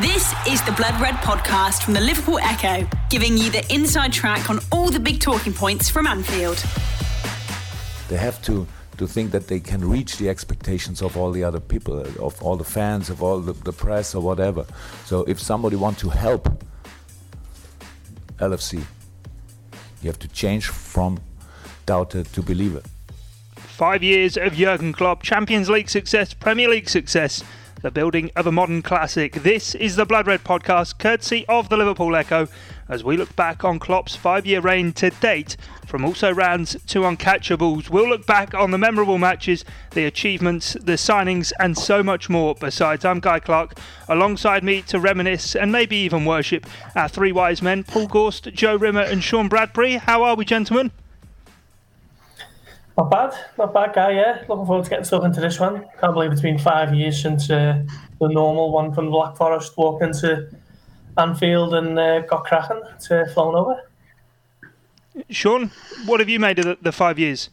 This is the Blood Red podcast from the Liverpool Echo, giving you the inside track on all the big talking points from Anfield. They have to to think that they can reach the expectations of all the other people, of all the fans, of all the, the press or whatever. So if somebody wants to help LFC, you have to change from doubter to believer. Five years of Jurgen Klopp, Champions League success, Premier League success the building of a modern classic. This is the Blood Red podcast, courtesy of the Liverpool Echo, as we look back on Klopp's five year reign to date, from also rounds to uncatchables. We'll look back on the memorable matches, the achievements, the signings, and so much more. Besides, I'm Guy Clark. Alongside me to reminisce and maybe even worship our three wise men, Paul Gorst, Joe Rimmer, and Sean Bradbury. How are we, gentlemen? Not bad, not bad, guy. Yeah, looking forward to getting stuck into this one. Can't believe it's been five years since uh, the normal one from Black Forest walked into Anfield and uh, got cracking. to uh, flown over. Sean, what have you made of the, the five years?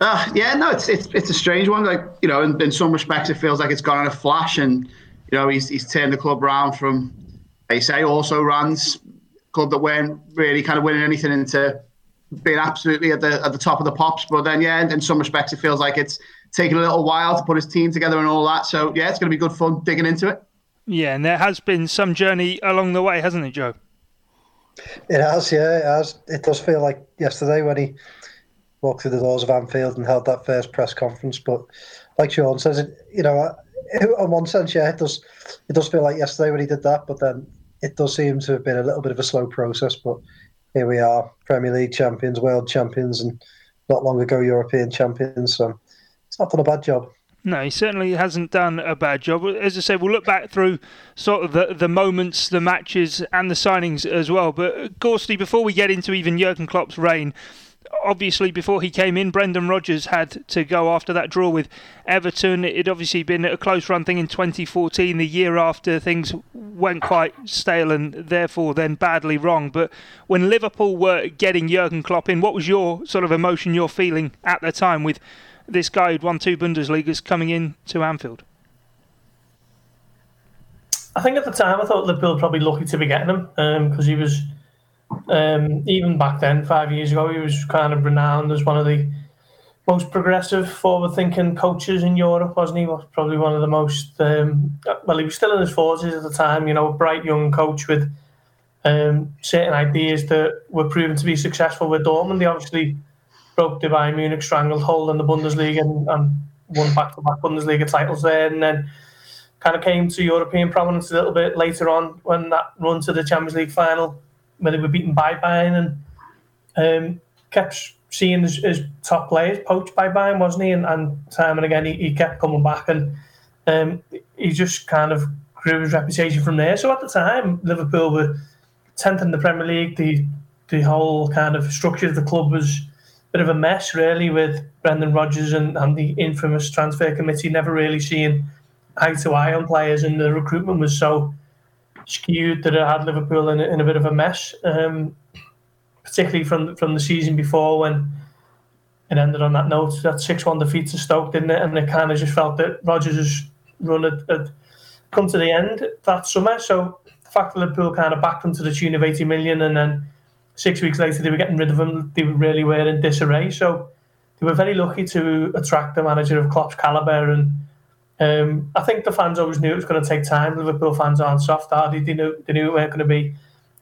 Uh, yeah, no, it's, it's it's a strange one. Like you know, in, in some respects, it feels like it's gone in a flash, and you know, he's he's turned the club around from, they say, also runs club that weren't really kind of winning anything into being absolutely at the at the top of the pops. But then, yeah, in some respects, it feels like it's taken a little while to put his team together and all that. So yeah, it's going to be good fun digging into it. Yeah, and there has been some journey along the way, hasn't it, Joe? It has, yeah, it has. It does feel like yesterday when he walked through the doors of Anfield and held that first press conference. But like Sean says, it, you know, in one sense, yeah, it does. It does feel like yesterday when he did that, but then it does seem to have been a little bit of a slow process. But here we are, Premier League champions, world champions, and not long ago European champions. So it's not done a bad job. No, he certainly hasn't done a bad job. As I said, we'll look back through sort of the, the moments, the matches, and the signings as well. But Gorsty, before we get into even Jurgen Klopp's reign, obviously before he came in, Brendan Rodgers had to go after that draw with Everton. It'd obviously been a close run thing in 2014, the year after things went quite stale and therefore then badly wrong. But when Liverpool were getting Jurgen Klopp in, what was your sort of emotion, your feeling at the time with this guy who'd won two Bundesligas coming in to Anfield? I think at the time I thought Liverpool were probably lucky to be getting him because um, he was um, even back then, five years ago, he was kind of renowned as one of the most progressive, forward-thinking coaches in Europe, wasn't he? Was probably one of the most. Um, well, he was still in his forties at the time. You know, a bright young coach with um, certain ideas that were proven to be successful with Dortmund. They obviously broke the Bayern Munich stranglehold in the Bundesliga and, and won back-to-back Bundesliga titles there, and then kind of came to European prominence a little bit later on when that run to the Champions League final when they were beaten by Bayern and um, kept seeing his, his, top players poached by Bayern, wasn't he? And, and time and again, he, he, kept coming back and um, he just kind of grew his reputation from there. So at the time, Liverpool were 10th in the Premier League. The, the whole kind of structure of the club was a bit of a mess, really, with Brendan Rodgers and, and the infamous transfer committee never really seeing eye to eye on players, and the recruitment was so skewed that it had Liverpool in, in a bit of a mess, um, particularly from from the season before when it ended on that note. That six one defeat to Stoke, didn't it? And it kind of just felt that Rodgers' run had, had come to the end that summer. So the fact that Liverpool kind of backed them to the tune of eighty million, and then six weeks later they were getting rid of them. they really were in disarray. So they were very lucky to attract the manager of Klopp's caliber and um, I think the fans always knew it was going to take time. Liverpool fans aren't soft, are they? Knew, they knew it weren't going to be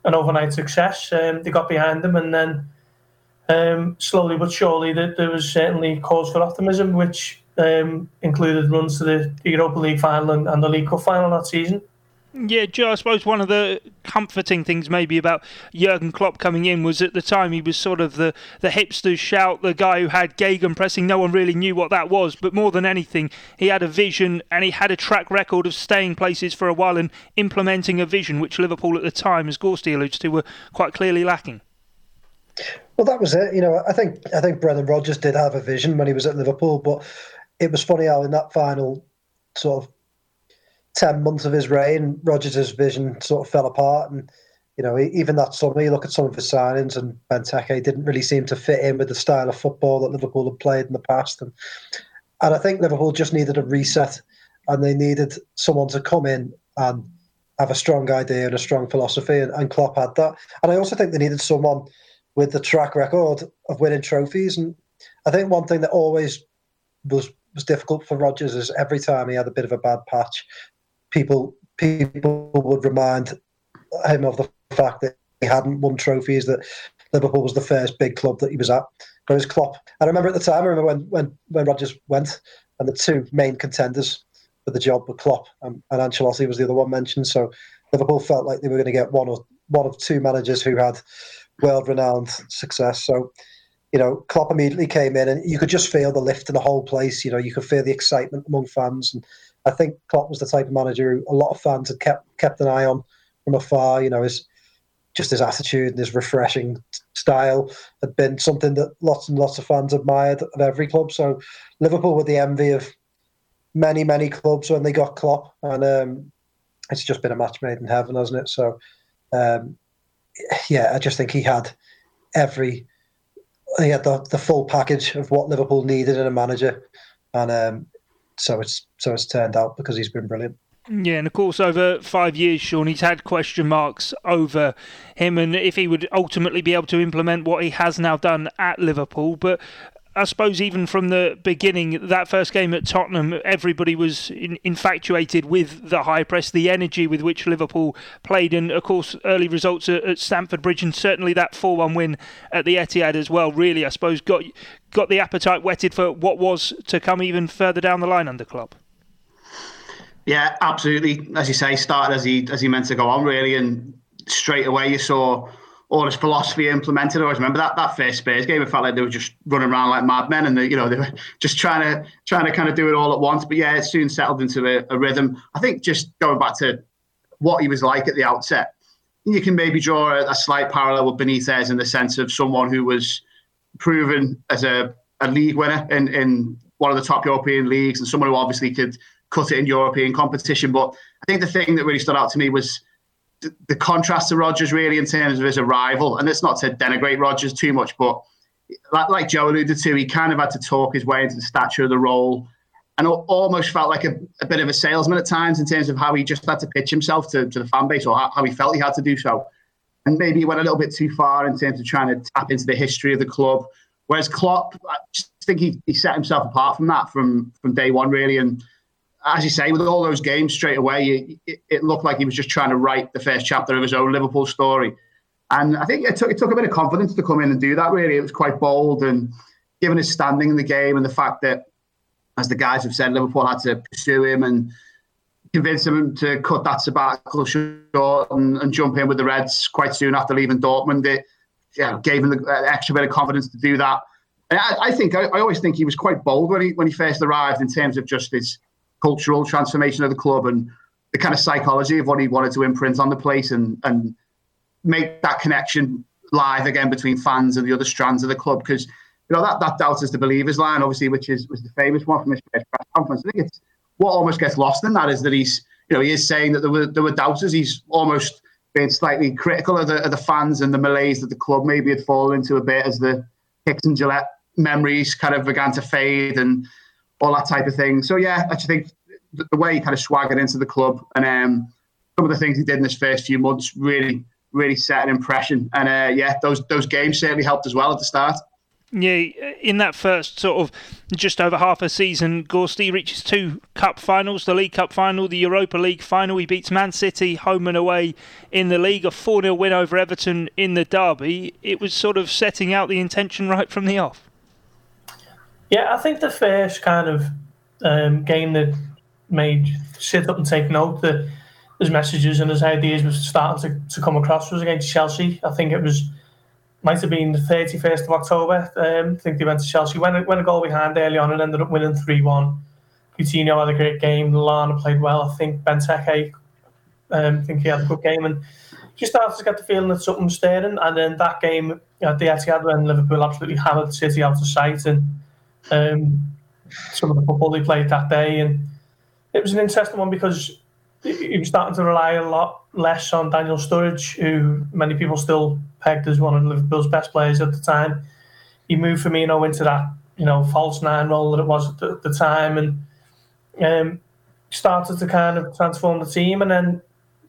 an overnight success. Um, they got behind them, and then um, slowly but surely, that there was certainly cause for optimism, which um, included runs to the Europa League final and, and the League Cup final that season. Yeah, Joe, I suppose one of the comforting things maybe about Jurgen Klopp coming in was at the time he was sort of the, the hipsters shout, the guy who had gegenpressing. No one really knew what that was, but more than anything, he had a vision and he had a track record of staying places for a while and implementing a vision, which Liverpool at the time, as Gorsty alludes to, were quite clearly lacking. Well, that was it. You know, I think I think Brendan Rodgers did have a vision when he was at Liverpool, but it was funny how in that final sort of 10 months of his reign, Rodgers' vision sort of fell apart. And, you know, even that summer, you look at some of his signings, and Benteke didn't really seem to fit in with the style of football that Liverpool had played in the past. And, and I think Liverpool just needed a reset and they needed someone to come in and have a strong idea and a strong philosophy, and, and Klopp had that. And I also think they needed someone with the track record of winning trophies. And I think one thing that always was was difficult for Rodgers is every time he had a bit of a bad patch, people people would remind him of the fact that he hadn't won trophies, that Liverpool was the first big club that he was at. Whereas Klopp, I remember at the time, I remember when when when Rodgers went, and the two main contenders for the job were Klopp and, and Ancelotti was the other one mentioned. So Liverpool felt like they were going to get one of one of two managers who had world renowned success. So you know, Klopp immediately came in, and you could just feel the lift in the whole place. You know, you could feel the excitement among fans, and I think Klopp was the type of manager who a lot of fans had kept kept an eye on from afar. You know, his just his attitude and his refreshing style had been something that lots and lots of fans admired of every club. So Liverpool were the envy of many, many clubs when they got Klopp, and um, it's just been a match made in heaven, hasn't it? So, um, yeah, I just think he had every he had the, the full package of what Liverpool needed in a manager, and um, so it's so it's turned out because he's been brilliant. Yeah, and of course, over five years, Sean, he's had question marks over him and if he would ultimately be able to implement what he has now done at Liverpool. But I suppose even from the beginning, that first game at Tottenham, everybody was in, infatuated with the high press, the energy with which Liverpool played, and of course, early results at, at Stamford Bridge, and certainly that four-one win at the Etihad as well. Really, I suppose got got the appetite whetted for what was to come even further down the line under Klopp. Yeah, absolutely. As you say, started as he as he meant to go on really, and straight away you saw all his philosophy implemented. I always remember that that first Spurs game. It felt like they were just running around like madmen, and they, you know they were just trying to trying to kind of do it all at once. But yeah, it soon settled into a, a rhythm. I think just going back to what he was like at the outset, you can maybe draw a, a slight parallel with Benitez in the sense of someone who was proven as a, a league winner in, in one of the top European leagues, and someone who obviously could cut it in European competition. But I think the thing that really stood out to me was the, contrast to Rodgers, really, in terms of his arrival. And it's not to denigrate Rodgers too much, but like, like Joe alluded to, he kind of had to talk his way into the stature of the role and almost felt like a, a, bit of a salesman at times in terms of how he just had to pitch himself to, to the fan base or how, how, he felt he had to do so. And maybe he went a little bit too far in terms of trying to tap into the history of the club. Whereas Klopp, I just think he, he set himself apart from that from, from day one, really. And as you say, with all those games straight away, it, it, looked like he was just trying to write the first chapter of his own Liverpool story. And I think it took, it took a bit of confidence to come in and do that, really. It was quite bold and given his standing in the game and the fact that, as the guys have said, Liverpool had to pursue him and convince him to cut that sabbatical short and, and jump in with the Reds quite soon after leaving Dortmund. It yeah, gave him the uh, extra bit of confidence to do that. I, think I always think he was quite bold when he when he first arrived in terms of just his cultural transformation of the club and the kind of psychology of what he wanted to imprint on the place and and make that connection live again between fans and the other strands of the club. Because you know that that doubt is the believers line obviously which is was the famous one from his press conference. I think it's what almost gets lost in that is that he's you know he is saying that there were there were doubters. He's almost being slightly critical of the of the fans and the malaise that the club maybe had fallen into a bit as the Hicks and Gillett memories kind of began to fade and all that type of thing. So yeah, I just think the, way he kind of swaggered into the club and um, some of the things he did in his first few months really, really set an impression. And uh, yeah, those those games certainly helped as well at the start. Yeah, in that first sort of just over half a season, Gorsty reaches two cup finals the League Cup final, the Europa League final. He beats Man City home and away in the league, a 4 0 win over Everton in the derby. It was sort of setting out the intention right from the off. Yeah, I think the first kind of um, game that made sit up and take note that his messages and his ideas were starting to, to come across was against Chelsea. I think it was might have been the 31st of October. Um, I think they went to Chelsea, went, went a goal behind early on and ended up winning 3 1. Coutinho had a great game. Lallana played well. I think Benteke, um, I think he had a good game. And just started to get the feeling that something was stirring. And then that game at the Etihad when Liverpool absolutely hammered City out of sight. And um, some of the football they played that day. And it was an interesting one because he was starting to rely a lot less on Daniel Sturridge, who many people still pegged as one of Liverpool's best players at the time. He moved Firmino into that, you know, false nine role that it was at the, the time, and um, started to kind of transform the team, and then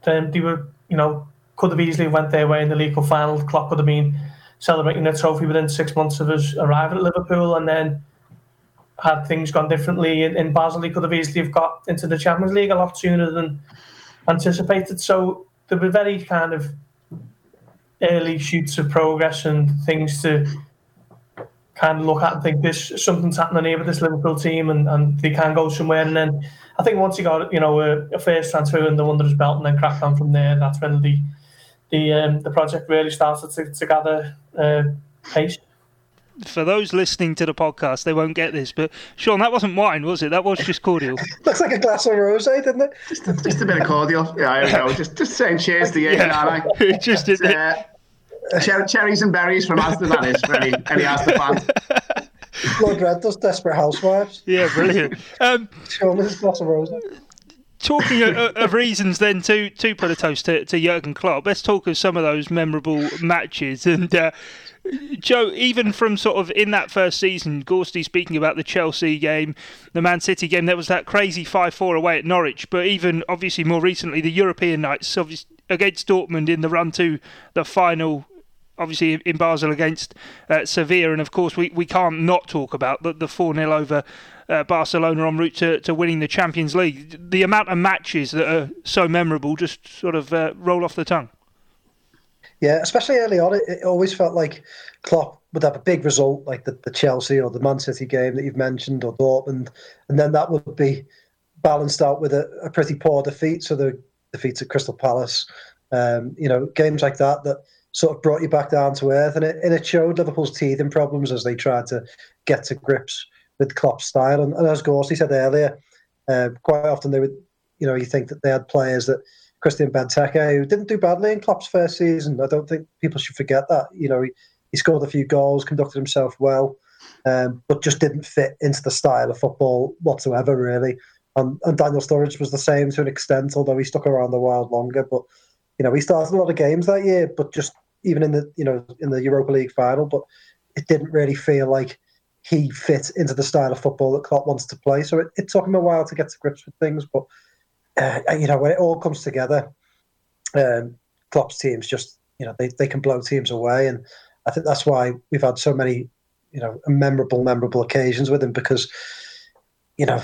then they were, you know, could have easily went their way in the league final. Klopp would have been celebrating the trophy within six months of his arrival at Liverpool, and then had things gone differently in, in Basel, he could have easily have got into the Champions League a lot sooner than anticipated. So there were very kind of early shoots of progress and things to kind of look at and think this something's happening here with this Liverpool team and, and they can go somewhere. And then I think once he got you know a, a first transfer under under his belt and then cracked on from there, that's when the the um, the project really started to, to gather uh, pace. For those listening to the podcast, they won't get this, but Sean, that wasn't wine, was it? That was just cordial. Looks like a glass of rosé, didn't it? Just a, just a bit of cordial. Yeah, there we go. Just just saying cheers to you, yeah. just did uh, cher- cherries and berries from Asda, that is, for any, any Asda fans. Blood Red does Desperate Housewives. Yeah, brilliant. Um, Sean, this glass of rosé talking of, of, reasons then to to put a toast to, to Jurgen Klopp, let's talk of some of those memorable matches. And uh, Joe, even from sort of in that first season, Gorsty speaking about the Chelsea game, the Man City game, there was that crazy 5 4 away at Norwich. But even obviously more recently, the European nights against Dortmund in the run to the final obviously in Basel against uh, Sevilla, and of course we, we can't not talk about the the four 0 over uh, Barcelona en route to, to winning the Champions League. The amount of matches that are so memorable just sort of uh, roll off the tongue. Yeah, especially early on, it, it, always felt like Klopp would have a big result, like the, the Chelsea or the Man City game that you've mentioned, or Dortmund, and then that would be balanced out with a, a pretty poor defeat. So the defeats at Crystal Palace, um, you know, games like that that sort of brought you back down to earth, and it, and it showed Liverpool's teeth and problems as they tried to get to grips with Klopp's style. And, and as Gorsty said earlier, uh, quite often they would, you know, you think that they had players that Christian Benteke, who didn't do badly in Klopp's first season. I don't think people should forget that. You know, he, he scored a few goals, conducted himself well, um, but just didn't fit into the style of football whatsoever, really. And, and Daniel Sturridge was the same to an extent, although he stuck around the while longer. But you know, he started a lot of games that year, but just even in the you know in the Europa League final, but it didn't really feel like he fit into the style of football that Klopp wants to play. So it, it took him a while to get to grips with things, but uh, you know when it all comes together, um, Klopp's teams just you know they, they can blow teams away, and I think that's why we've had so many you know memorable memorable occasions with him because you know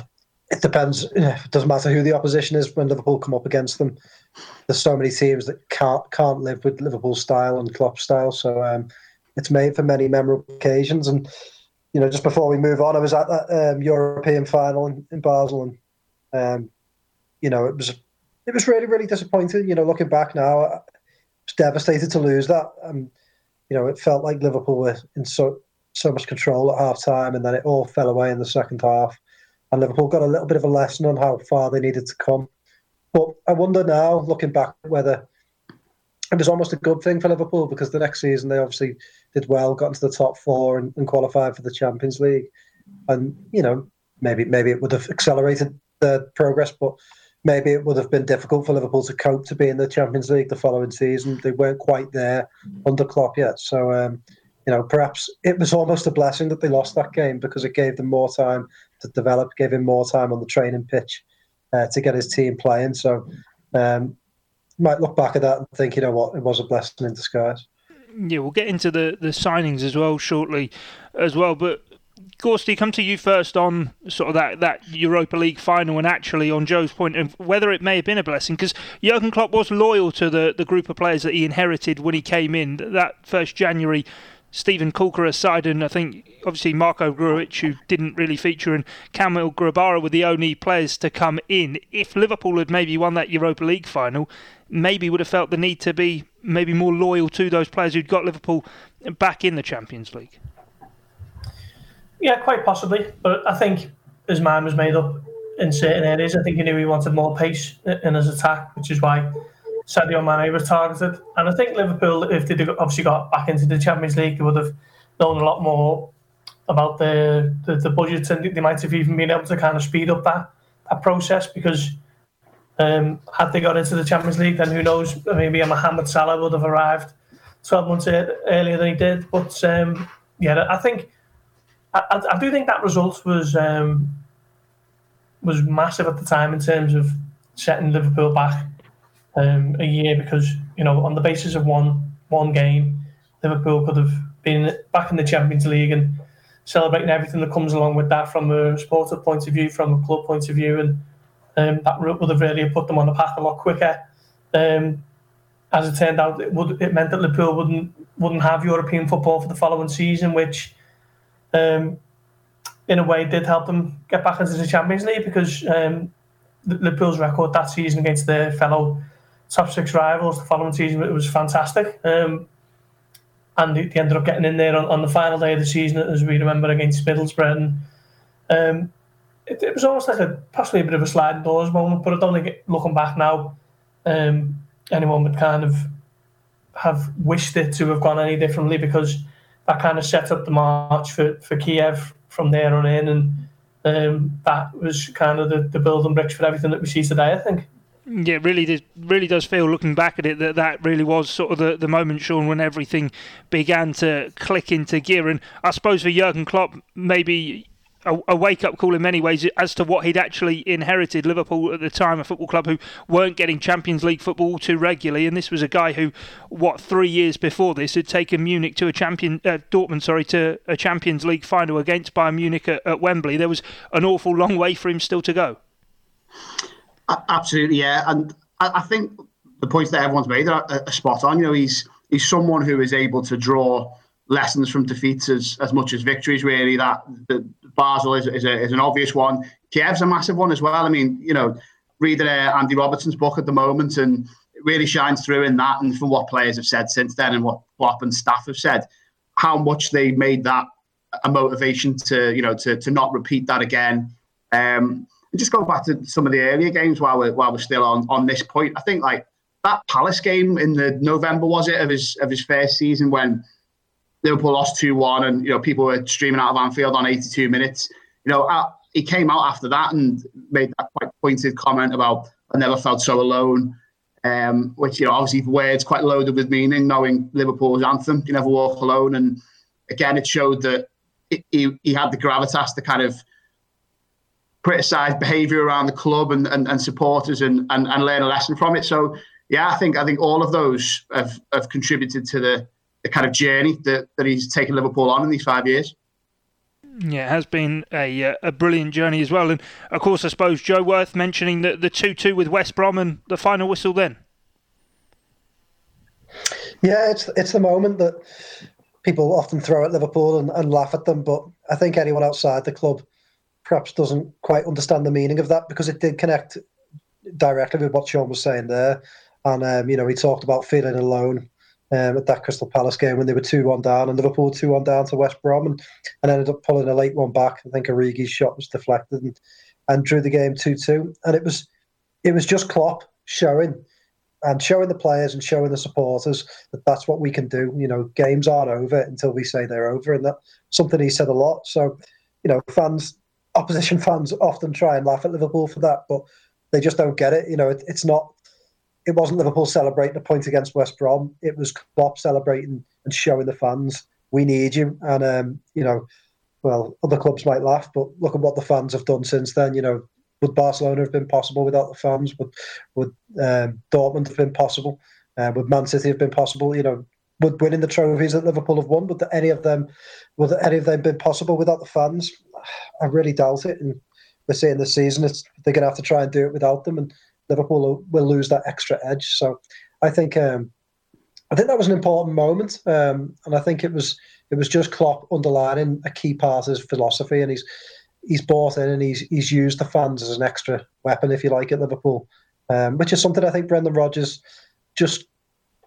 it depends. It doesn't matter who the opposition is when Liverpool come up against them. There's so many teams that can't can't live with Liverpool style and Klopp style. So um, it's made for many memorable occasions, and you know, just before we move on, I was at that um, European final in, in Basel, and um, you know, it was it was really really disappointing. You know, looking back now, I was devastated to lose that. Um, you know, it felt like Liverpool were in so so much control at half time, and then it all fell away in the second half. And Liverpool got a little bit of a lesson on how far they needed to come. But I wonder now, looking back, whether it was almost a good thing for Liverpool because the next season they obviously did well, got into the top four and, and qualified for the Champions League. And you know, maybe maybe it would have accelerated the progress, but maybe it would have been difficult for Liverpool to cope to be in the Champions League the following season. They weren't quite there under Klopp yet, so um, you know perhaps it was almost a blessing that they lost that game because it gave them more time to develop, gave him more time on the training pitch uh, to get his team playing. So um, might look back at that and think, you know what, it was a blessing in disguise. Yeah, we'll get into the, the signings as well shortly, as well. But Gorsty, come to you first on sort of that, that Europa League final, and actually on Joe's point of whether it may have been a blessing, because Jurgen Klopp was loyal to the, the group of players that he inherited when he came in. That first January Steven Caulker aside, and I think obviously Marko Grujic, who didn't really feature, and Kamil Grabara were the only players to come in. If Liverpool had maybe won that Europa League final, maybe would have felt the need to be maybe more loyal to those players who'd got Liverpool back in the Champions League. Yeah, quite possibly. But I think his mind was made up in certain areas. I think he knew he wanted more pace in his attack, which is why Sadio Mane was targeted. And I think Liverpool, if they'd obviously got back into the Champions League, they would have known a lot more about the, the, the budgets and they might have even been able to kind of speed up that, that process because um, had they got into the Champions League, then who knows, maybe a Mohamed Salah would have arrived 12 months earlier than he did. But um, yeah, I think, I, I, do think that result was um, was massive at the time in terms of setting Liverpool back um, a year because you know on the basis of one one game, Liverpool could have been back in the Champions League and celebrating everything that comes along with that from a sportive point of view, from a club point of view, and um, that would have really put them on the path a lot quicker. Um, as it turned out, it would it meant that Liverpool wouldn't wouldn't have European football for the following season, which um, in a way did help them get back into the Champions League because um, Liverpool's record that season against their fellow top six rivals the following season it was fantastic. Um, and they, ended up getting in there on, on, the final day of the season, as we remember, against Middlesbrough. And um, it, it, was almost like a possibly a bit of a sliding doors moment, but I don't think looking back now, um, anyone would kind of have wished it to have gone any differently because that kind of set up the march for, for Kiev from there on in, and um, that was kind of the, the building bricks for everything that we see today. I think. Yeah, it really does, really does feel looking back at it that that really was sort of the, the moment, Sean, when everything began to click into gear. And I suppose for Jurgen Klopp, maybe a, a wake up call in many ways as to what he'd actually inherited. Liverpool at the time, a football club who weren't getting Champions League football too regularly, and this was a guy who, what three years before this, had taken Munich to a champion, uh, Dortmund, sorry, to a Champions League final against Bayern Munich at, at Wembley. There was an awful long way for him still to go. Absolutely, yeah, and I, I think the points that everyone's made are, are, spot on. You know, he's he's someone who is able to draw lessons from defeats as, as much as victories. Really, that the Basel is, is, a, is an obvious one. Kiev's a massive one as well. I mean, you know, reading uh, Andy Robertson's book at the moment, and it really shines through in that, and from what players have said since then, and what Klopp and staff have said, how much they made that a motivation to you know to to not repeat that again. Um, just go back to some of the earlier games while we're while we're still on on this point. I think like that Palace game in the November was it of his of his first season when Liverpool lost two one and you know people were streaming out of Anfield on eighty two minutes. You know uh, he came out after that and made that quite pointed comment about I never felt so alone. Um, which you know obviously words quite loaded with meaning, knowing Liverpool's anthem, "You Never Walk Alone," and again it showed that it, he he had the gravitas to kind of criticise behaviour around the club and, and, and supporters and, and, and learn a lesson from it. So yeah, I think I think all of those have, have contributed to the, the kind of journey that, that he's taken Liverpool on in these five years. Yeah, it has been a uh, a brilliant journey as well, and of course, I suppose Joe Worth mentioning the the two two with West Brom and the final whistle then. Yeah, it's it's the moment that people often throw at Liverpool and, and laugh at them, but I think anyone outside the club perhaps doesn't quite understand the meaning of that because it did connect directly with what Sean was saying there. And, um, you know, he talked about feeling alone um, at that Crystal Palace game when they were 2 1 down and Liverpool 2 1 down to West Brom and, and ended up pulling a late one back. I think Origi's shot was deflected and, and drew the game 2 2. And it was it was just Klopp showing and showing the players and showing the supporters that that's what we can do. You know, games aren't over until we say they're over. And that's something he said a lot. So, you know, fans opposition fans often try and laugh at Liverpool for that, but they just don't get it. You know, it, it's not. It wasn't Liverpool celebrating a point against West Brom. It was Klopp celebrating and showing the fans we need you. And um, you know, well, other clubs might laugh, but look at what the fans have done since then. You know, would Barcelona have been possible without the fans? Would would um, Dortmund have been possible? Uh, would Man City have been possible? You know, would winning the trophies that Liverpool have won? Would any of them? Would any of them been possible without the fans? I really doubt it. And we're seeing this season, it's, they're going to have to try and do it without them, and Liverpool will, lose that extra edge. So I think um, I think that was an important moment, um, and I think it was it was just Klopp underlining a key part of his philosophy, and he's he's bought in and he's he's used the fans as an extra weapon, if you like, at Liverpool, um, which is something I think Brendan Rodgers just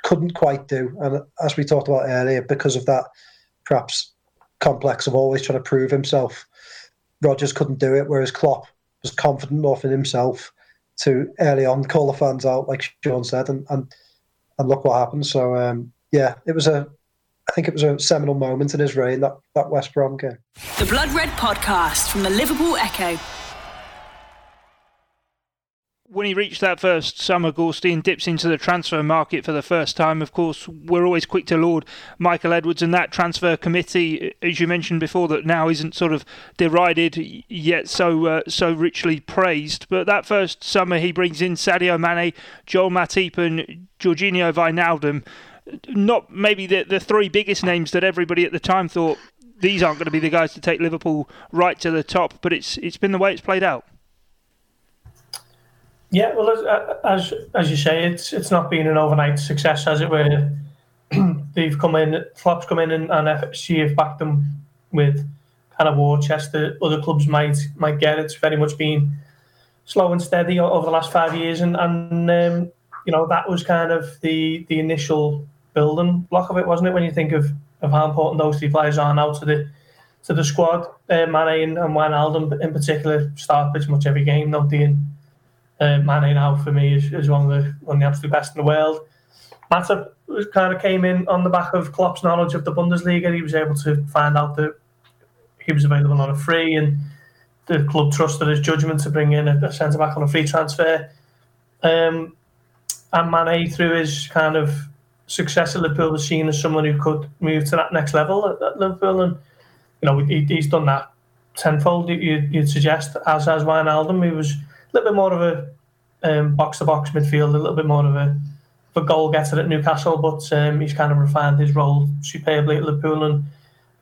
couldn't quite do, and as we talked about earlier, because of that perhaps complex of always trying to prove himself. Rodgers couldn't do it, whereas Klopp was confident enough in himself to early on call the fans out, like Sean said, and and, and look what happened. So um, yeah, it was a. I think it was a seminal moment in his reign that that West Brom game. The Blood Red Podcast from the Liverpool Echo. When he reached that first summer, Gorstein dips into the transfer market for the first time. Of course, we're always quick to laud Michael Edwards and that transfer committee, as you mentioned before, that now isn't sort of derided yet so uh, so richly praised. But that first summer, he brings in Sadio Mane, Joel Matip, and Georginio Wijnaldum. Not maybe the the three biggest names that everybody at the time thought these aren't going to be the guys to take Liverpool right to the top, but it's it's been the way it's played out. Yeah, well, as, as as you say, it's it's not been an overnight success, as it were. They've come in, Klopp's come in, and, and have backed them with kind of war chest that other clubs might might get. It's very much been slow and steady over the last five years, and and um, you know that was kind of the the initial building block of it, wasn't it? When you think of of how important those three players are now to the to the squad, uh, Mane and, and Wijnaldum in particular start pretty much every game, don't they? Uh, Mane now for me is, is one of the one of the absolute best in the world. Matip kind of came in on the back of Klopp's knowledge of the Bundesliga. He was able to find out that he was available on a free, and the club trusted his judgment to bring in a, a centre back on a free transfer. Um, and Mane, through his kind of success at Liverpool, was seen as someone who could move to that next level at, at Liverpool, and you know he, he's done that tenfold. You, would suggest, as as Wijnaldum, he was little bit more of a box to box midfield, a little bit more of a, a goal getter at Newcastle, but um, he's kind of refined his role superbly at Liverpool. And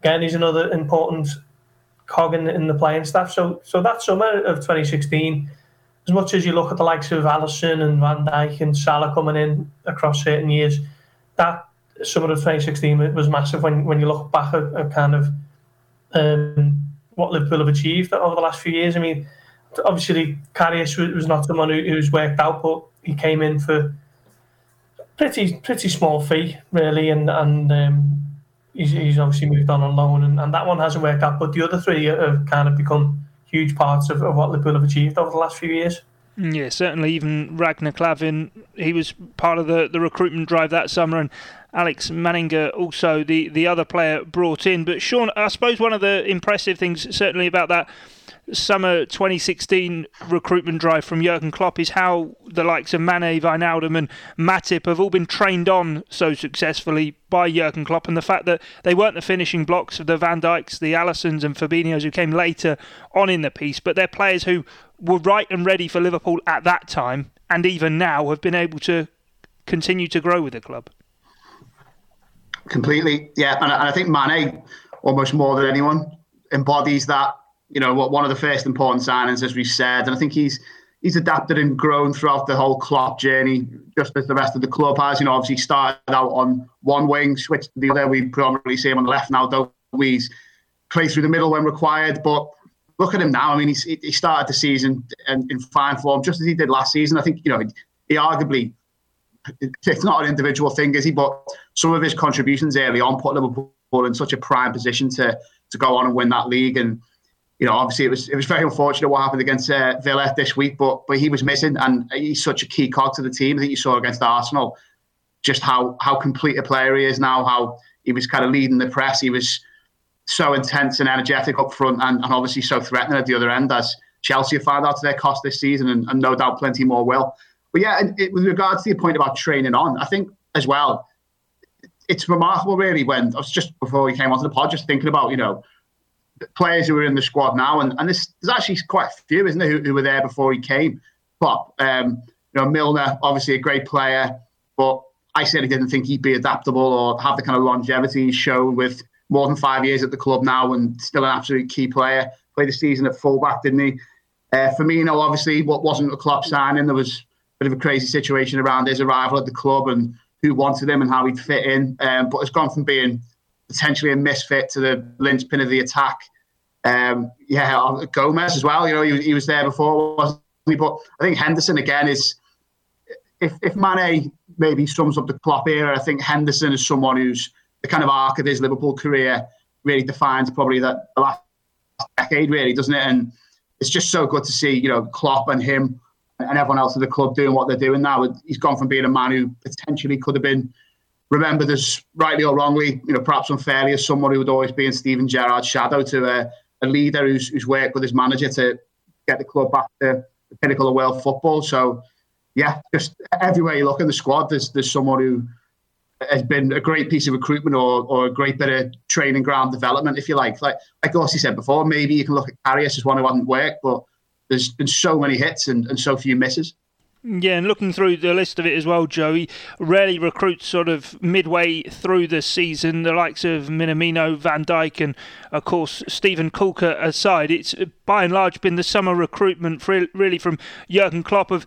again, he's another important cog in, in the playing staff. So, so that summer of 2016, as much as you look at the likes of Alisson and Van Dijk and Salah coming in across certain years, that summer of 2016 was massive when, when you look back at, at kind of um, what Liverpool have achieved over the last few years. I mean, obviously Karius was not someone who, who's worked out, but he came in for pretty pretty small fee really, and and um, he's, he's obviously moved on on loan, and, and that one hasn't worked out. But the other three have kind of become huge parts of, of what Liverpool have achieved over the last few years. Yeah, certainly. Even Ragnar Klavan, he was part of the, the recruitment drive that summer, and Alex Manninger also the, the other player brought in. But Sean, I suppose one of the impressive things certainly about that summer 2016 recruitment drive from Jurgen Klopp is how the likes of Mane, Wijnaldum and Matip have all been trained on so successfully by Jurgen Klopp and the fact that they weren't the finishing blocks of the Van Dijks, the Alissons, and Fabinhos who came later on in the piece, but they're players who were right and ready for Liverpool at that time and even now have been able to continue to grow with the club. Completely, yeah. And I think Mane, almost more than anyone, embodies that you know, one of the first important signings, as we said, and I think he's he's adapted and grown throughout the whole Klopp journey, just as the rest of the club has. You know, obviously started out on one wing, switched to the other. We predominantly see him on the left now, don't we? He's through the middle when required, but look at him now. I mean, he's, he started the season in, in fine form, just as he did last season. I think you know he, he arguably it's not an individual thing, is he? But some of his contributions early on put Liverpool in such a prime position to to go on and win that league and you know, obviously it was it was very unfortunate what happened against uh, Villa this week, but but he was missing, and he's such a key cog to the team. I think you saw against Arsenal just how how complete a player he is now. How he was kind of leading the press. He was so intense and energetic up front, and, and obviously so threatening at the other end. As Chelsea have found out to their cost this season, and, and no doubt plenty more will. But yeah, it, with regards to your point about training on, I think as well, it's remarkable really when I was just before we came onto the pod, just thinking about you know players who are in the squad now, and, and there's, there's actually quite a few, isn't there, who, who were there before he came. But um, you know, Milner, obviously a great player, but I certainly didn't think he'd be adaptable or have the kind of longevity he's shown with more than five years at the club now and still an absolute key player. Played the season at fullback, didn't he? Uh, Firmino, obviously, what wasn't a club signing, there was a bit of a crazy situation around his arrival at the club and who wanted him and how he'd fit in. Um, but it's gone from being potentially a misfit to the linchpin of the attack. Um, yeah, Gomez as well. You know, he, he was there before, wasn't he? But I think Henderson again is if if Mane maybe sums up the Klopp era, I think Henderson is someone who's the kind of arc of his Liverpool career really defines probably that the last decade, really, doesn't it? And it's just so good to see, you know, Klopp and him and everyone else at the club doing what they're doing now. He's gone from being a man who potentially could have been remembered as rightly or wrongly, you know, perhaps unfairly as someone who would always be in Steven Gerrard's shadow to a, a leader who's, who's worked with his manager to get the club back to the pinnacle of world football. So, yeah, just everywhere you look in the squad, there's there's someone who has been a great piece of recruitment or, or a great bit of training ground development, if you like. Like like Gorsty said before, maybe you can look at Karius as one who hasn't worked, but there's been so many hits and, and so few misses. Yeah, and looking through the list of it as well, Joey rarely recruits sort of midway through the season. The likes of Minamino, Van Dijk, and of course Steven Caulker aside, it's by and large been the summer recruitment really from Jurgen Klopp of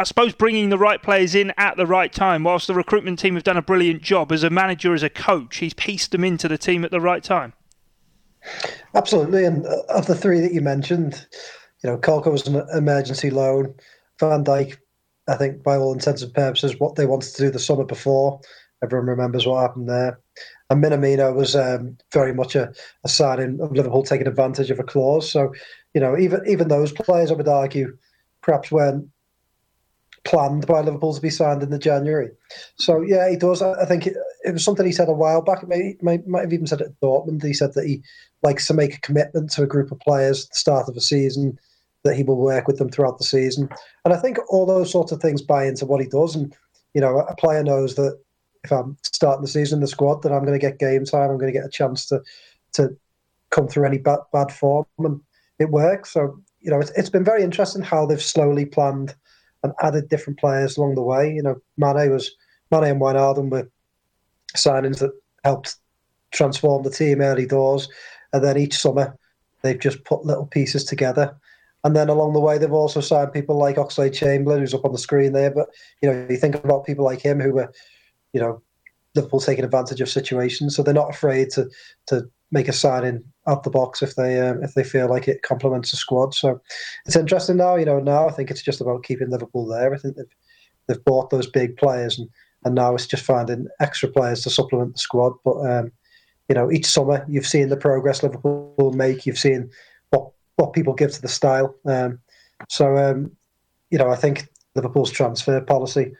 I suppose bringing the right players in at the right time. Whilst the recruitment team have done a brilliant job as a manager, as a coach, he's pieced them into the team at the right time. Absolutely, and uh, of the three that you mentioned, you know, Caulker was an emergency loan. Van Dijk I think, by all intents and purposes, what they wanted to do the summer before. Everyone remembers what happened there. And Minamino was um, very much a, a signing of Liverpool taking advantage of a clause. So, you know, even even those players, I would argue, perhaps weren't planned by Liverpool to be signed in the January. So, yeah, he does. I think it, it was something he said a while back. Maybe might, might have even said it at Dortmund. He said that he likes to make a commitment to a group of players at the start of a season that he will work with them throughout the season. And I think all those sorts of things buy into what he does. And, you know, a player knows that if I'm starting the season in the squad, that I'm going to get game time. I'm going to get a chance to to come through any bad, bad form. And it works. So, you know, it's, it's been very interesting how they've slowly planned and added different players along the way. You know, Mane was, Mane and Wijnaldum were signings that helped transform the team early doors. And then each summer, they've just put little pieces together and then along the way, they've also signed people like Oxlade Chamberlain, who's up on the screen there. But you know, you think about people like him who were, you know, Liverpool taking advantage of situations, so they're not afraid to to make a signing out of the box if they um, if they feel like it complements the squad. So it's interesting now. You know, now I think it's just about keeping Liverpool there. I think they've they've bought those big players, and and now it's just finding extra players to supplement the squad. But um, you know, each summer you've seen the progress Liverpool make. You've seen what people give to the style. Um, so, um, you know, I think Liverpool's transfer policy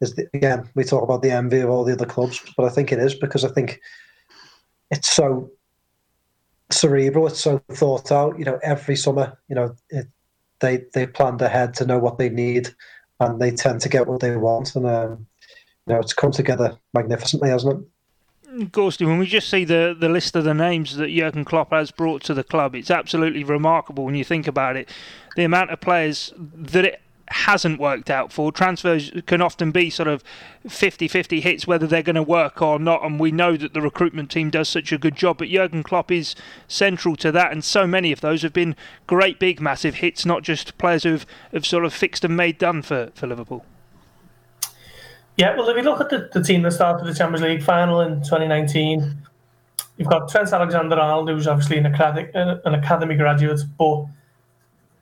is the, again we talk about the envy of all the other clubs, but I think it is because I think it's so cerebral, it's so thought out. You know, every summer, you know, it, they they planned ahead to know what they need, and they tend to get what they want, and um, you know, it's come together magnificently, hasn't it? Gorsty, when we just see the, the list of the names that Jurgen Klopp has brought to the club, it's absolutely remarkable when you think about it. The amount of players that it hasn't worked out for. Transfers can often be sort of 50 50 hits whether they're going to work or not, and we know that the recruitment team does such a good job. But Jurgen Klopp is central to that, and so many of those have been great, big, massive hits, not just players who've have sort of fixed and made done for, for Liverpool. Yeah, well, if you look at the, the team that started the Champions League final in 2019, you've got Trent Alexander-Arnold, who's obviously an academy, an academy graduate, but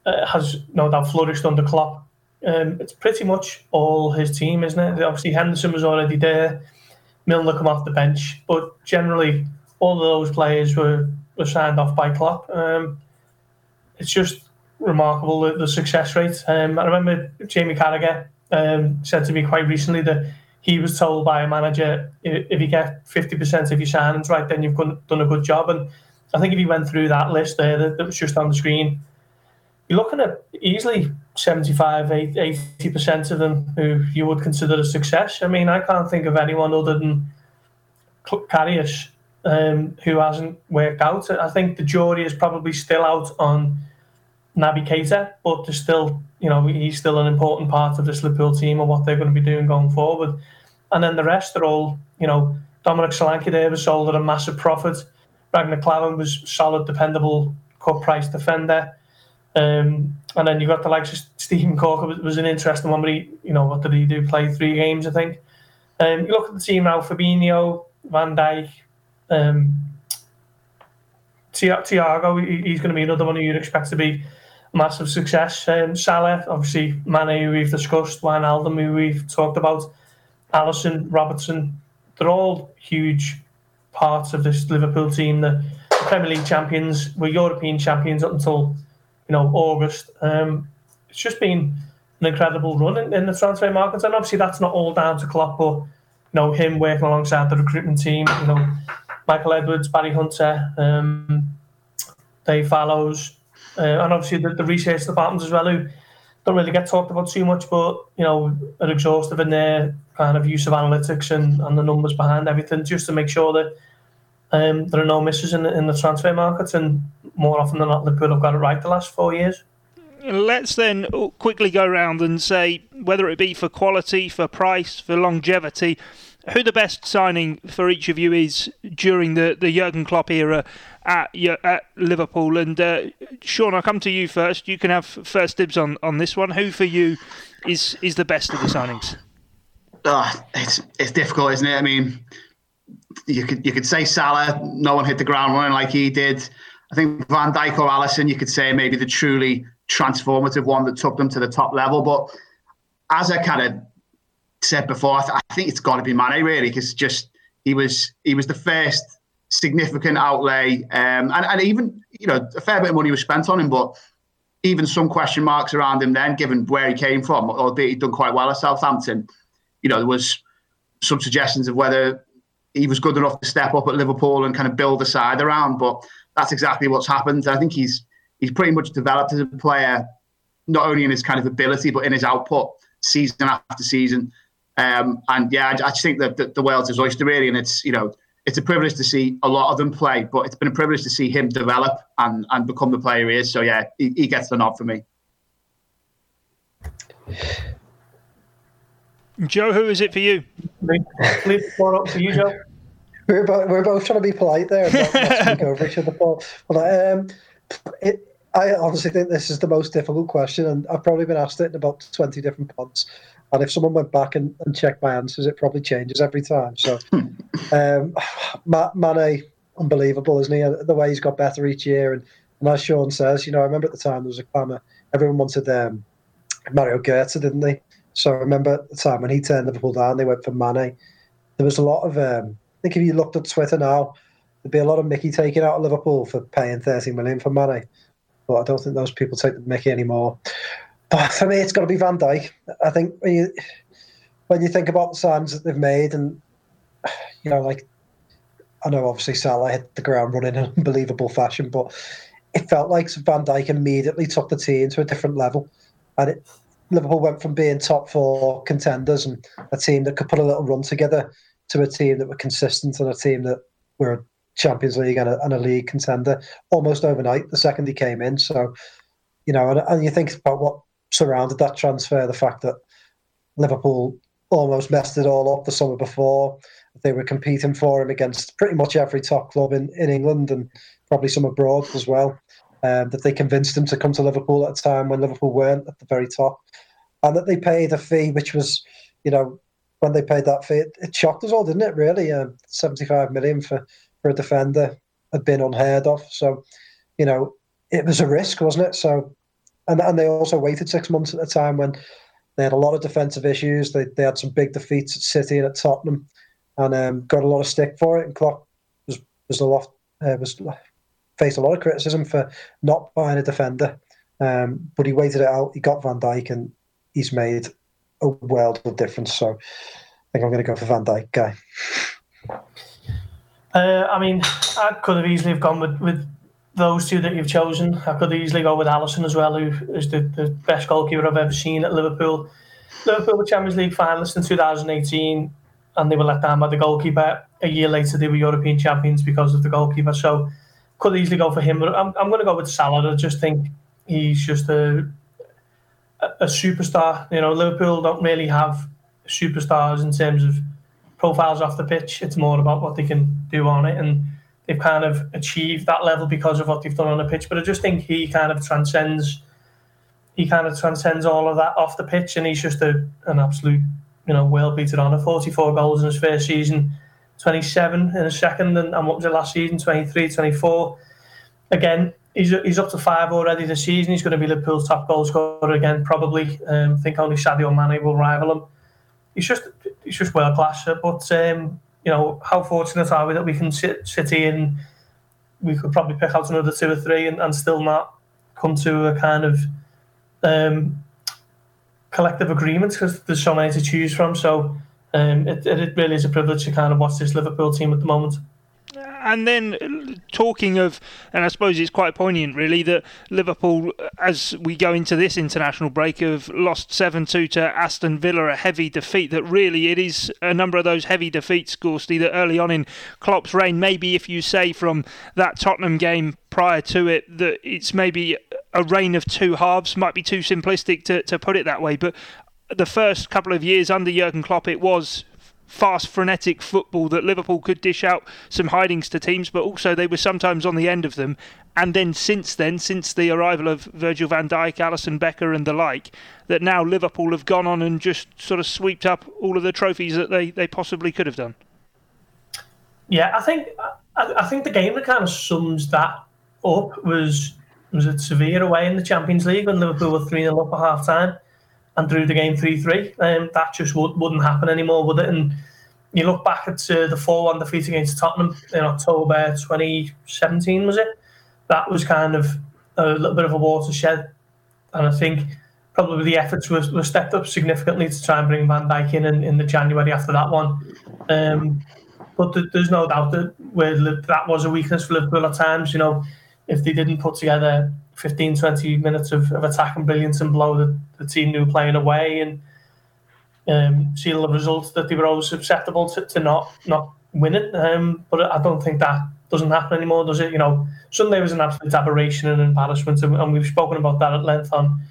uh, has no doubt flourished under Klopp. Um, it's pretty much all his team, isn't it? Obviously, Henderson was already there. Milner come off the bench, but generally, all of those players were, were signed off by Klopp. Um, it's just remarkable the, the success rate. Um, I remember Jamie Carragher um, said to me quite recently that he was told by a manager if you get 50% of your signings right, then you've done a good job. And I think if you went through that list there that, that was just on the screen, you're looking at easily 75, 80% of them who you would consider a success. I mean, I can't think of anyone other than Karius um, who hasn't worked out. I think the jury is probably still out on Naby Keita, but there's still, you know, he's still an important part of this Liverpool team and what they're going to be doing going forward. And then the rest are all, you know, Dominic Solanke there was sold at a massive profit. Ragnar Klavan was solid, dependable, cut price defender. Um, and then you got the likes of Steven Caulker was, was an interesting one, but he, you know, what did he do? Play three games, I think. Um, you look at the team now: Fabinho, Van Dijk, um. He's going to be another one who you'd expect to be massive success. Um, Salah, obviously, Mane, who we've discussed, Wijnaldum, who we've talked about, Alisson, Robertson, they're all huge parts of this Liverpool team. The, the Premier League champions were European champions up until you know August. Um, it's just been an incredible run in, in, the transfer market, and obviously that's not all down to Klopp, but you know him working alongside the recruitment team. You know Michael Edwards, Barry Hunter, um, Dave Fallows, uh, and obviously the, the research departments as well, who don't really get talked about too much, but you know, are exhaustive in their kind of use of analytics and, and the numbers behind everything, just to make sure that um, there are no misses in the, in the transfer market. And more often than not, Liverpool have got it right the last four years. Let's then quickly go around and say whether it be for quality, for price, for longevity, who the best signing for each of you is during the, the Jurgen Klopp era at, at Liverpool. And uh, Sean, I'll come to you first. You can have first dibs on, on this one. Who for you is is the best of the signings? Oh, it's it's difficult, isn't it? I mean, you could you could say Salah. No one hit the ground running like he did. I think Van Dijk or Alisson. you could say maybe the truly transformative one that took them to the top level. But as a kind of said before, I, th- I think it's got to be Mane really, because just he was he was the first significant outlay, um, and and even you know a fair bit of money was spent on him, but even some question marks around him then, given where he came from, albeit he'd done quite well at Southampton. You know, there was some suggestions of whether he was good enough to step up at Liverpool and kind of build a side around, but that's exactly what's happened. I think he's he's pretty much developed as a player, not only in his kind of ability but in his output, season after season. Um, and yeah, I, I just think that the, the world's his oyster really, and it's you know it's a privilege to see a lot of them play, but it's been a privilege to see him develop and, and become the player he is. So yeah, he, he gets the nod for me. Joe, who is it for you? Leave up to you, Joe. We're both, we're both trying to be polite there and not, not speak over each other. But, well, um, it, I honestly think this is the most difficult question, and I've probably been asked it in about 20 different pods. And if someone went back and, and checked my answers, it probably changes every time. So, um, Mane, unbelievable, isn't he? The way he's got better each year. And, and as Sean says, you know, I remember at the time there was a clamour. Everyone wanted um, Mario Götze, didn't they? So I remember at the time when he turned Liverpool down, they went for Mane. There was a lot of, um, I think if you looked at Twitter now, there'd be a lot of Mickey taken out of Liverpool for paying 30 million for Mane. But I don't think those people take the Mickey anymore. But for me, it's got to be Van Dijk. I think when you when you think about the signs that they've made, and you know, like I know obviously Salah hit the ground running in unbelievable fashion, but it felt like Van Dijk immediately took the team to a different level, and it, Liverpool went from being top four contenders and a team that could put a little run together to a team that were consistent and a team that were a Champions League and a, and a league contender almost overnight. The second he came in, so you know, and, and you think about what surrounded that transfer. The fact that Liverpool almost messed it all up the summer before. They were competing for him against pretty much every top club in, in England and probably some abroad as well. Um, that they convinced him to come to Liverpool at a time when Liverpool weren't at the very top. And that they paid a fee, which was, you know, when they paid that fee, it, it shocked us all, didn't it, really? Um, 75 million for, for a defender had been unheard of. So, you know, it was a risk, wasn't it? So and and they also waited six months at a time when they had a lot of defensive issues. They they had some big defeats at City and at Tottenham, and um, got a lot of stick for it. And Klopp was was a lot uh, was faced a lot of criticism for not buying a defender, um, but he waited it out. He got Van Dijk, and he's made a world of difference. So I think I'm going to go for Van Dijk guy. Uh, I mean, I could have easily have gone with, with those two that you've chosen. I could easily go with Alisson as well, who is the, the best goalkeeper I've ever seen at Liverpool. Liverpool were Champions League finalists in 2018, and they were let down by the goalkeeper. A year later, they were European champions because of the goalkeeper. So, could easily go for him. But I'm, I'm going to go with Salah. I just think he's just a, a superstar. You know, Liverpool don't really have superstars in terms of profiles off the pitch. It's more about what they can do on it. And they've kind of achieved that level because of what they've done on the pitch. But I just think he kind of transcends he kind of transcends all of that off the pitch and he's just a, an absolute, you know, world beater on 44 goals in his first season, 27 in his second, and, and what was it last season, 23, 24. Again, he's, he's up to five already this season. He's going to be Liverpool's top goal scorer again, probably. Um, I think only Sadio Mane will rival him. He's just he's just world class. But um, you know, how fortunate are we that we can sit City and we could probably pick out another two or three and, and still not come to a kind of um, collective agreement because there's so many to choose from. So um, it, it really is a privilege to kind of watch this Liverpool team at the moment. And then talking of, and I suppose it's quite poignant really, that Liverpool, as we go into this international break, have lost 7 2 to Aston Villa, a heavy defeat. That really it is a number of those heavy defeats, Gorsty, that early on in Klopp's reign, maybe if you say from that Tottenham game prior to it, that it's maybe a reign of two halves, might be too simplistic to, to put it that way. But the first couple of years under Jurgen Klopp, it was fast, frenetic football that Liverpool could dish out some hidings to teams, but also they were sometimes on the end of them. And then since then, since the arrival of Virgil van Dijk, Alisson Becker, and the like, that now Liverpool have gone on and just sort of swept up all of the trophies that they, they possibly could have done. Yeah, I think I, I think the game that kind of sums that up was was it Sevilla away in the Champions League when Liverpool were 3 0 up at half time and drew the game 3 3. Um, that just would, wouldn't happen anymore, would it? And you look back at uh, the 4 1 defeat against Tottenham in October 2017, was it? That was kind of a little bit of a watershed. And I think probably the efforts were, were stepped up significantly to try and bring Van Dijk in in, in the January after that one. Um, but th- there's no doubt that where that was a weakness for Liverpool at times. You know, if they didn't put together 15, 20 minutes of, of attack and brilliance and blow the, the team were playing away and um, seal the results that they were always susceptible to, to not not winning. Um, but I don't think that doesn't happen anymore, does it? You know, Sunday was an absolute aberration and embarrassment, and, and we've spoken about that at length on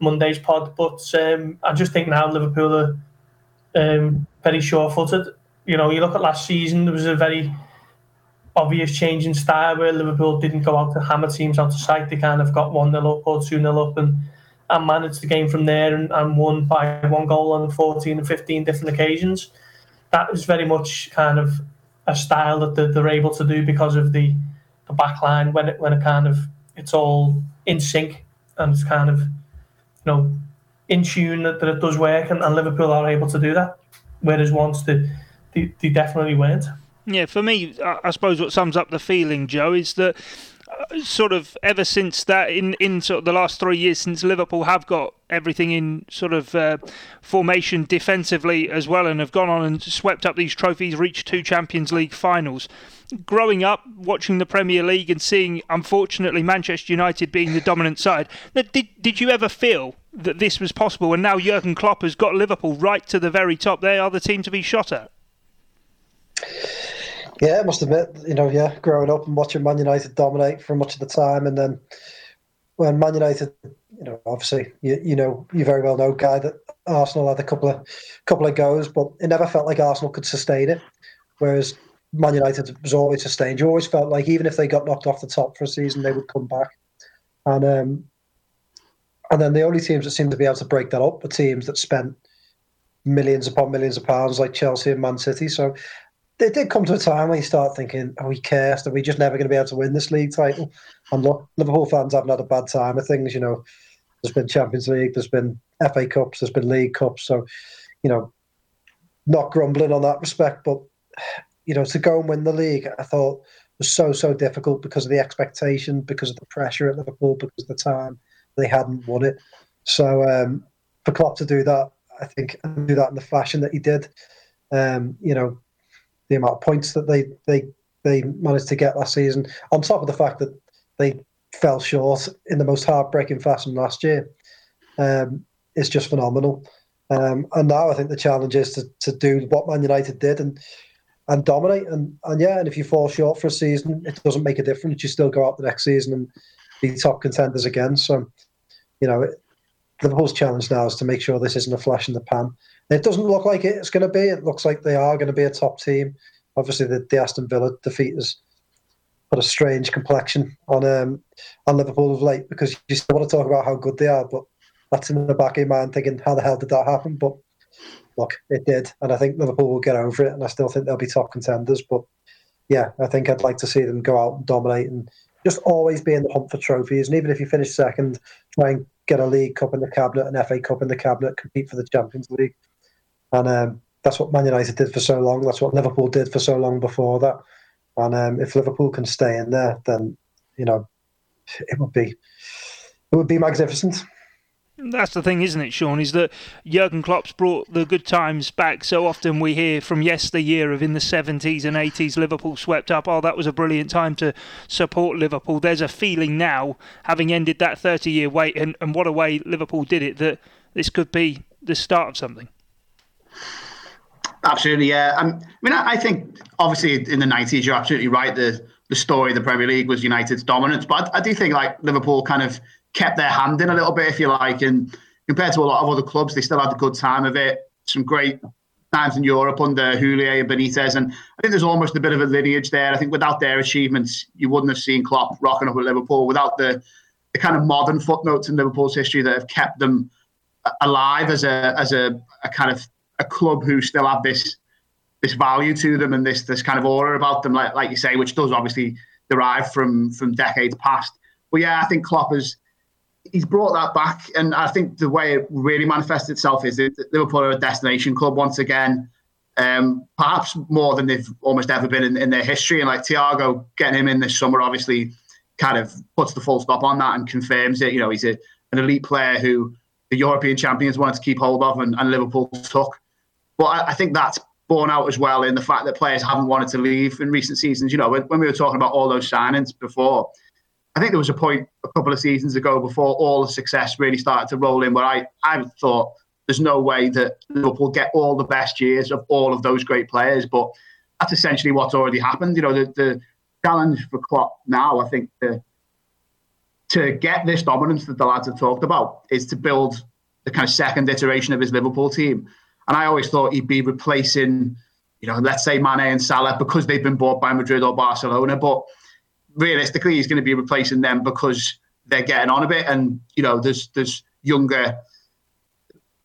Monday's pod. But um, I just think now Liverpool are um, very sure-footed. You know, you look at last season, there was a very obvious change in style where Liverpool didn't go out to hammer teams out of sight. They kind of got 1 0 up or 2 0 up and, and managed the game from there and, and won by one goal on 14 and 15 different occasions. That is very much kind of a style that they're, they're able to do because of the, the back line when it, when it kind of it's all in sync and it's kind of you know in tune that, that it does work and, and Liverpool are able to do that. Whereas once they, they, they definitely weren't. Yeah, for me, I suppose what sums up the feeling, Joe, is that uh, sort of ever since that in in sort of the last three years since Liverpool have got everything in sort of uh, formation defensively as well and have gone on and swept up these trophies, reached two Champions League finals. Growing up, watching the Premier League and seeing, unfortunately, Manchester United being the dominant side, did did you ever feel that this was possible? And now Jurgen Klopp has got Liverpool right to the very top. They are the team to be shot at. Yeah, I must admit, you know, yeah, growing up and watching Man United dominate for much of the time, and then when Man United, you know, obviously, you, you know, you very well know, guy that Arsenal had a couple of couple of goes, but it never felt like Arsenal could sustain it. Whereas Man United was always sustained. You always felt like even if they got knocked off the top for a season, they would come back. And um, and then the only teams that seemed to be able to break that up were teams that spent millions upon millions of pounds, like Chelsea and Man City. So it did come to a time when you start thinking, are we cursed? Are we just never going to be able to win this league title? And look, Liverpool fans haven't had a bad time of things. You know, there's been Champions League, there's been FA Cups, there's been League Cups. So, you know, not grumbling on that respect. But, you know, to go and win the league, I thought was so, so difficult because of the expectation, because of the pressure at Liverpool, because of the time they hadn't won it. So, um, for Klopp to do that, I think, and do that in the fashion that he did, um, you know, the amount of points that they they they managed to get last season, on top of the fact that they fell short in the most heartbreaking fashion last year, um, is just phenomenal. Um, and now I think the challenge is to, to do what Man United did and and dominate. And, and yeah, and if you fall short for a season, it doesn't make a difference. You still go out the next season and be top contenders again. So, you know, Liverpool's challenge now is to make sure this isn't a flash in the pan. It doesn't look like it's going to be. It looks like they are going to be a top team. Obviously, the, the Aston Villa defeat has put a strange complexion on um, on Liverpool of late because you still want to talk about how good they are, but that's in the back of your mind thinking, how the hell did that happen? But look, it did, and I think Liverpool will get over it, and I still think they'll be top contenders. But yeah, I think I'd like to see them go out and dominate and just always be in the hunt for trophies. And even if you finish second, try and get a League Cup in the cabinet, an FA Cup in the cabinet, compete for the Champions League. And um, that's what Man United did for so long. That's what Liverpool did for so long before that. And um, if Liverpool can stay in there, then you know it would be it would be magnificent. That's the thing, isn't it, Sean? Is that Jurgen Klopp's brought the good times back. So often we hear from yesteryear of in the 70s and 80s, Liverpool swept up. Oh, that was a brilliant time to support Liverpool. There's a feeling now, having ended that 30 year wait, and, and what a way Liverpool did it, that this could be the start of something. Absolutely, yeah. Um, I mean, I, I think obviously in the 90s, you're absolutely right. The the story of the Premier League was United's dominance, but I, I do think like Liverpool kind of kept their hand in a little bit, if you like. And compared to a lot of other clubs, they still had a good time of it. Some great times in Europe under Houllier and Benitez. And I think there's almost a bit of a lineage there. I think without their achievements, you wouldn't have seen Klopp rocking up at Liverpool without the, the kind of modern footnotes in Liverpool's history that have kept them alive as a as a, a kind of a club who still have this this value to them and this this kind of aura about them, like like you say, which does obviously derive from from decades past. But yeah, I think Klopp has he's brought that back, and I think the way it really manifests itself is that Liverpool are a destination club once again. Um, perhaps more than they've almost ever been in, in their history. And like Thiago getting him in this summer, obviously, kind of puts the full stop on that and confirms it. You know, he's a, an elite player who the European champions wanted to keep hold of, and, and Liverpool took. But I, I, think that's borne out as well in the fact that players haven't wanted to leave in recent seasons. You know, when, when we were talking about all those signings before, I think there was a point a couple of seasons ago before all the success really started to roll in where I, I thought there's no way that Liverpool get all the best years of all of those great players. But that's essentially what's already happened. You know, the, the challenge for Klopp now, I think, to, to get this dominance that the lads have talked about is to build the kind of second iteration of his Liverpool team. And I always thought he'd be replacing, you know, let's say Mane and Salah because they've been bought by Madrid or Barcelona. But realistically, he's going to be replacing them because they're getting on a bit, and you know, there's there's younger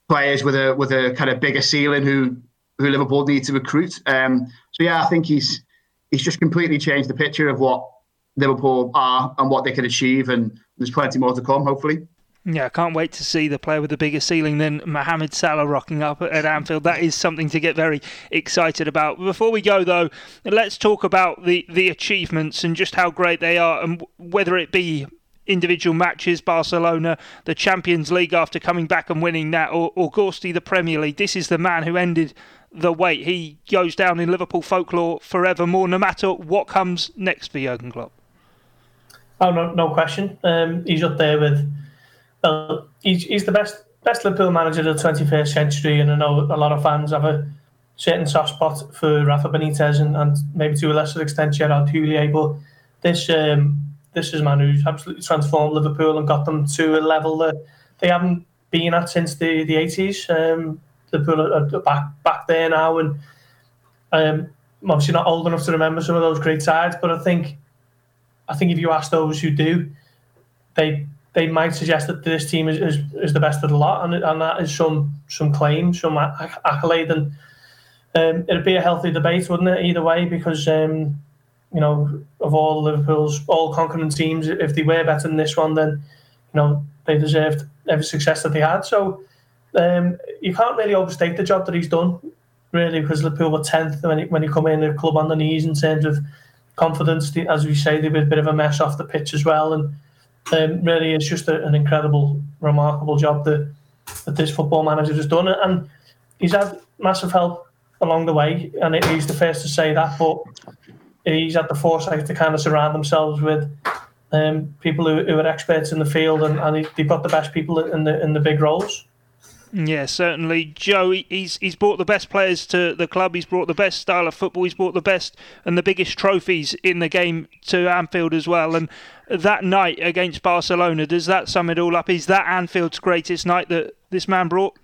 players with a with a kind of bigger ceiling who who Liverpool need to recruit. Um, so yeah, I think he's he's just completely changed the picture of what Liverpool are and what they can achieve, and there's plenty more to come, hopefully. Yeah, I can't wait to see the player with the bigger ceiling than Mohamed Salah rocking up at Anfield. That is something to get very excited about. Before we go, though, let's talk about the, the achievements and just how great they are, and whether it be individual matches, Barcelona, the Champions League after coming back and winning that, or, or Gorsty, the Premier League. This is the man who ended the wait. He goes down in Liverpool folklore forevermore, no matter what comes next for Jurgen Klopp. Oh, no, no question. Um, he's up there with well, he's, he's the best best Liverpool manager of the 21st century, and I know a lot of fans have a certain soft spot for Rafa Benitez and, and maybe to a lesser extent Gerard Houllier, but this um, this is a man who's absolutely transformed Liverpool and got them to a level that they haven't been at since the, the 80s. Um, Liverpool are back back there now, and um, I'm obviously not old enough to remember some of those great sides, but I think I think if you ask those who do, they they might suggest that this team is, is, is the best of the lot, and, and that is some some claim, some accolade, and um, it'd be a healthy debate, wouldn't it? Either way, because um, you know of all Liverpool's all conquering teams, if they were better than this one, then you know they deserved every success that they had. So um, you can't really overstate the job that he's done, really, because Liverpool were tenth when he, when he come in the club on the knees in terms of confidence. As we say, they were a bit of a mess off the pitch as well, and um, really, it's just a, an incredible, remarkable job that that this football manager has done, and he's had massive help along the way, and he's the first to say that. But he's had the foresight to kind of surround themselves with um, people who, who, are experts in the field, and, and they've got the best people in the in the big roles. Yeah, certainly. Joe, he's he's brought the best players to the club. He's brought the best style of football. He's brought the best and the biggest trophies in the game to Anfield as well. And that night against Barcelona, does that sum it all up? Is that Anfield's greatest night that this man brought?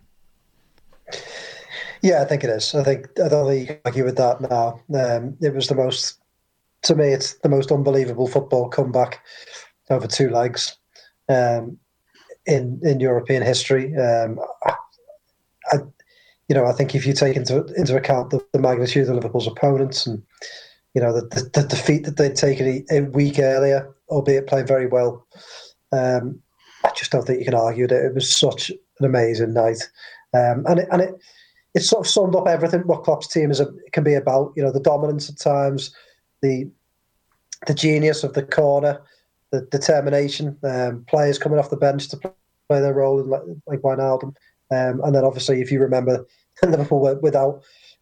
Yeah, I think it is. I think I don't think you can argue with that now. Um, it was the most, to me, it's the most unbelievable football comeback over two legs. Um, in in European history. Um, I, you know, I think if you take into into account the, the magnitude of Liverpool's opponents and you know the, the, the defeat that they'd taken a, a, week earlier, albeit playing very well, um, I just don't think you can argue that it was such an amazing night, um, and it, and it it sort of summed up everything what Klopp's team is a, can be about. You know, the dominance at times, the the genius of the corner, the determination, um, players coming off the bench to play their role in like, like Wijnaldum. Um, and then obviously, if you remember, Liverpool were without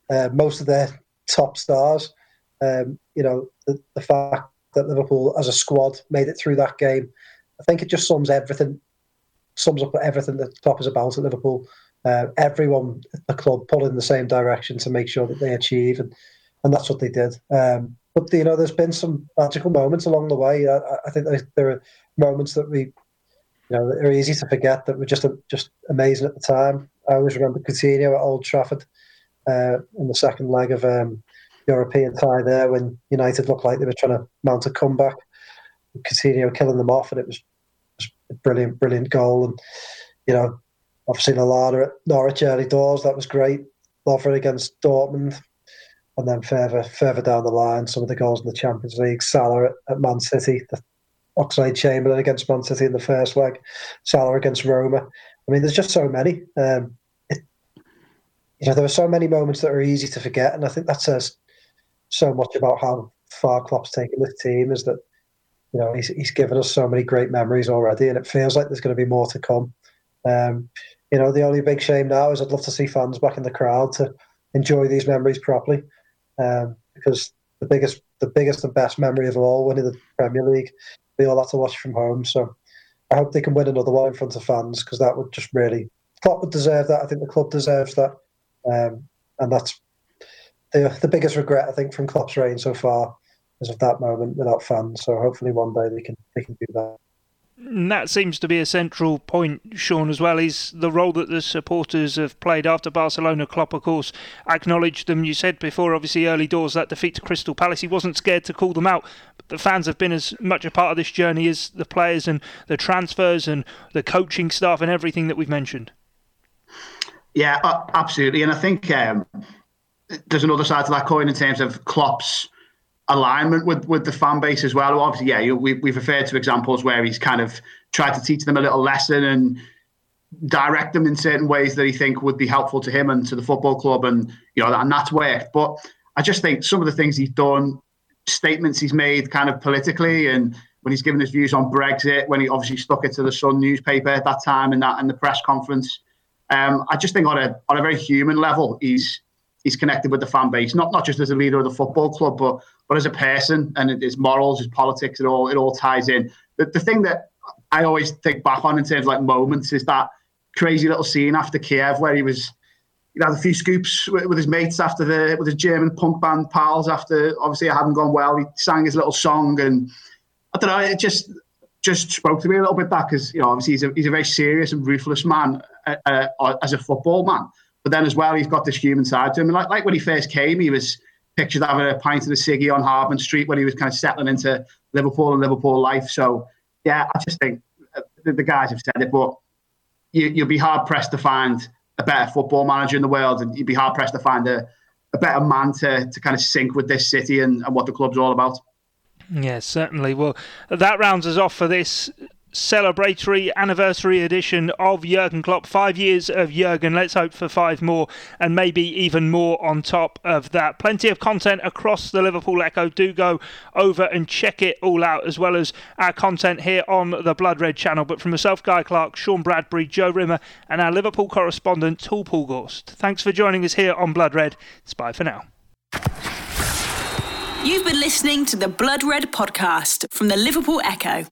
uh, most of their top stars. Um, you know, the, the fact that Liverpool as a squad made it through that game, I think it just sums everything, sums up everything that Klopp is about at Liverpool. Uh, everyone at the club pull in the same direction to make sure that they achieve, and, and that's what they did. Um, but you know, there's been some magical moments along the way. I, I think there are moments that we, you know, are easy to forget that were just just amazing at the time. I always remember Coutinho at Old Trafford uh, in the second leg of um, European tie there when United looked like they were trying to mount a comeback. Coutinho killing them off, and it was, was a brilliant, brilliant goal. And you know, obviously Lallana at Norwich early doors, that was great. Lovren against Dortmund, and then further further down the line, some of the goals in the Champions League, Salah at, at Man City, the Oxlade Chamberlain against Man City in the first leg, Salah against Roma. I mean, there's just so many. Um, it, you know, there are so many moments that are easy to forget, and I think that says so much about how far Klopp's taken this team. Is that you know he's he's given us so many great memories already, and it feels like there's going to be more to come. Um, you know, the only big shame now is I'd love to see fans back in the crowd to enjoy these memories properly um, because the biggest, the biggest and best memory of all, winning the Premier League, we all have to watch from home. So I hope they can win another one in front of fans because that would just really, Klopp would deserve that. I think the club deserves that, um, and that's the the biggest regret I think from Klopp's reign so far is of that moment without fans. So hopefully one day they can they can do that. And that seems to be a central point, Sean, as well, is the role that the supporters have played after Barcelona. Klopp, of course, acknowledged them. You said before, obviously, early doors, that defeat to Crystal Palace. He wasn't scared to call them out. The fans have been as much a part of this journey as the players and the transfers and the coaching staff and everything that we've mentioned. Yeah, absolutely. And I think um, there's another side to that coin in terms of Klopp's alignment with with the fan base as well. Obviously, yeah, we, we've referred to examples where he's kind of tried to teach them a little lesson and direct them in certain ways that he think would be helpful to him and to the football club, and you know, and that's worked. But I just think some of the things he's done, statements he's made, kind of politically, and when he's given his views on Brexit, when he obviously stuck it to the Sun newspaper at that time, and that in the press conference. Um, I just think on a on a very human level, he's he's connected with the fan base, not not just as a leader of the football club, but but as a person and his morals, his politics, it all it all ties in. The, the thing that I always think back on in terms of like moments is that crazy little scene after Kiev where he was he had a few scoops with, with, his mates after the with his German punk band pals after obviously it hadn't gone well. He sang his little song and I don't know, it just just spoke to me a little bit that because you know obviously he's a he's a very serious and ruthless man uh, uh, as a football man, but then as well he's got this human side to him. And like like when he first came, he was pictured having a pint of the ciggy on Hardman Street when he was kind of settling into Liverpool and Liverpool life. So, yeah, I just think uh, the, the guys have said it, but you, you'll be hard pressed to find a better football manager in the world, and you'd be hard pressed to find a, a better man to, to kind of sync with this city and, and what the club's all about. Yes, certainly. Well, that rounds us off for this celebratory anniversary edition of Jurgen Klopp. Five years of Jurgen. Let's hope for five more and maybe even more on top of that. Plenty of content across the Liverpool Echo. Do go over and check it all out, as well as our content here on the Blood Red channel. But from myself, Guy Clark, Sean Bradbury, Joe Rimmer, and our Liverpool correspondent, Tool Paul Gorst. Thanks for joining us here on Blood Red. It's bye for now. You've been listening to the Blood Red podcast from the Liverpool Echo.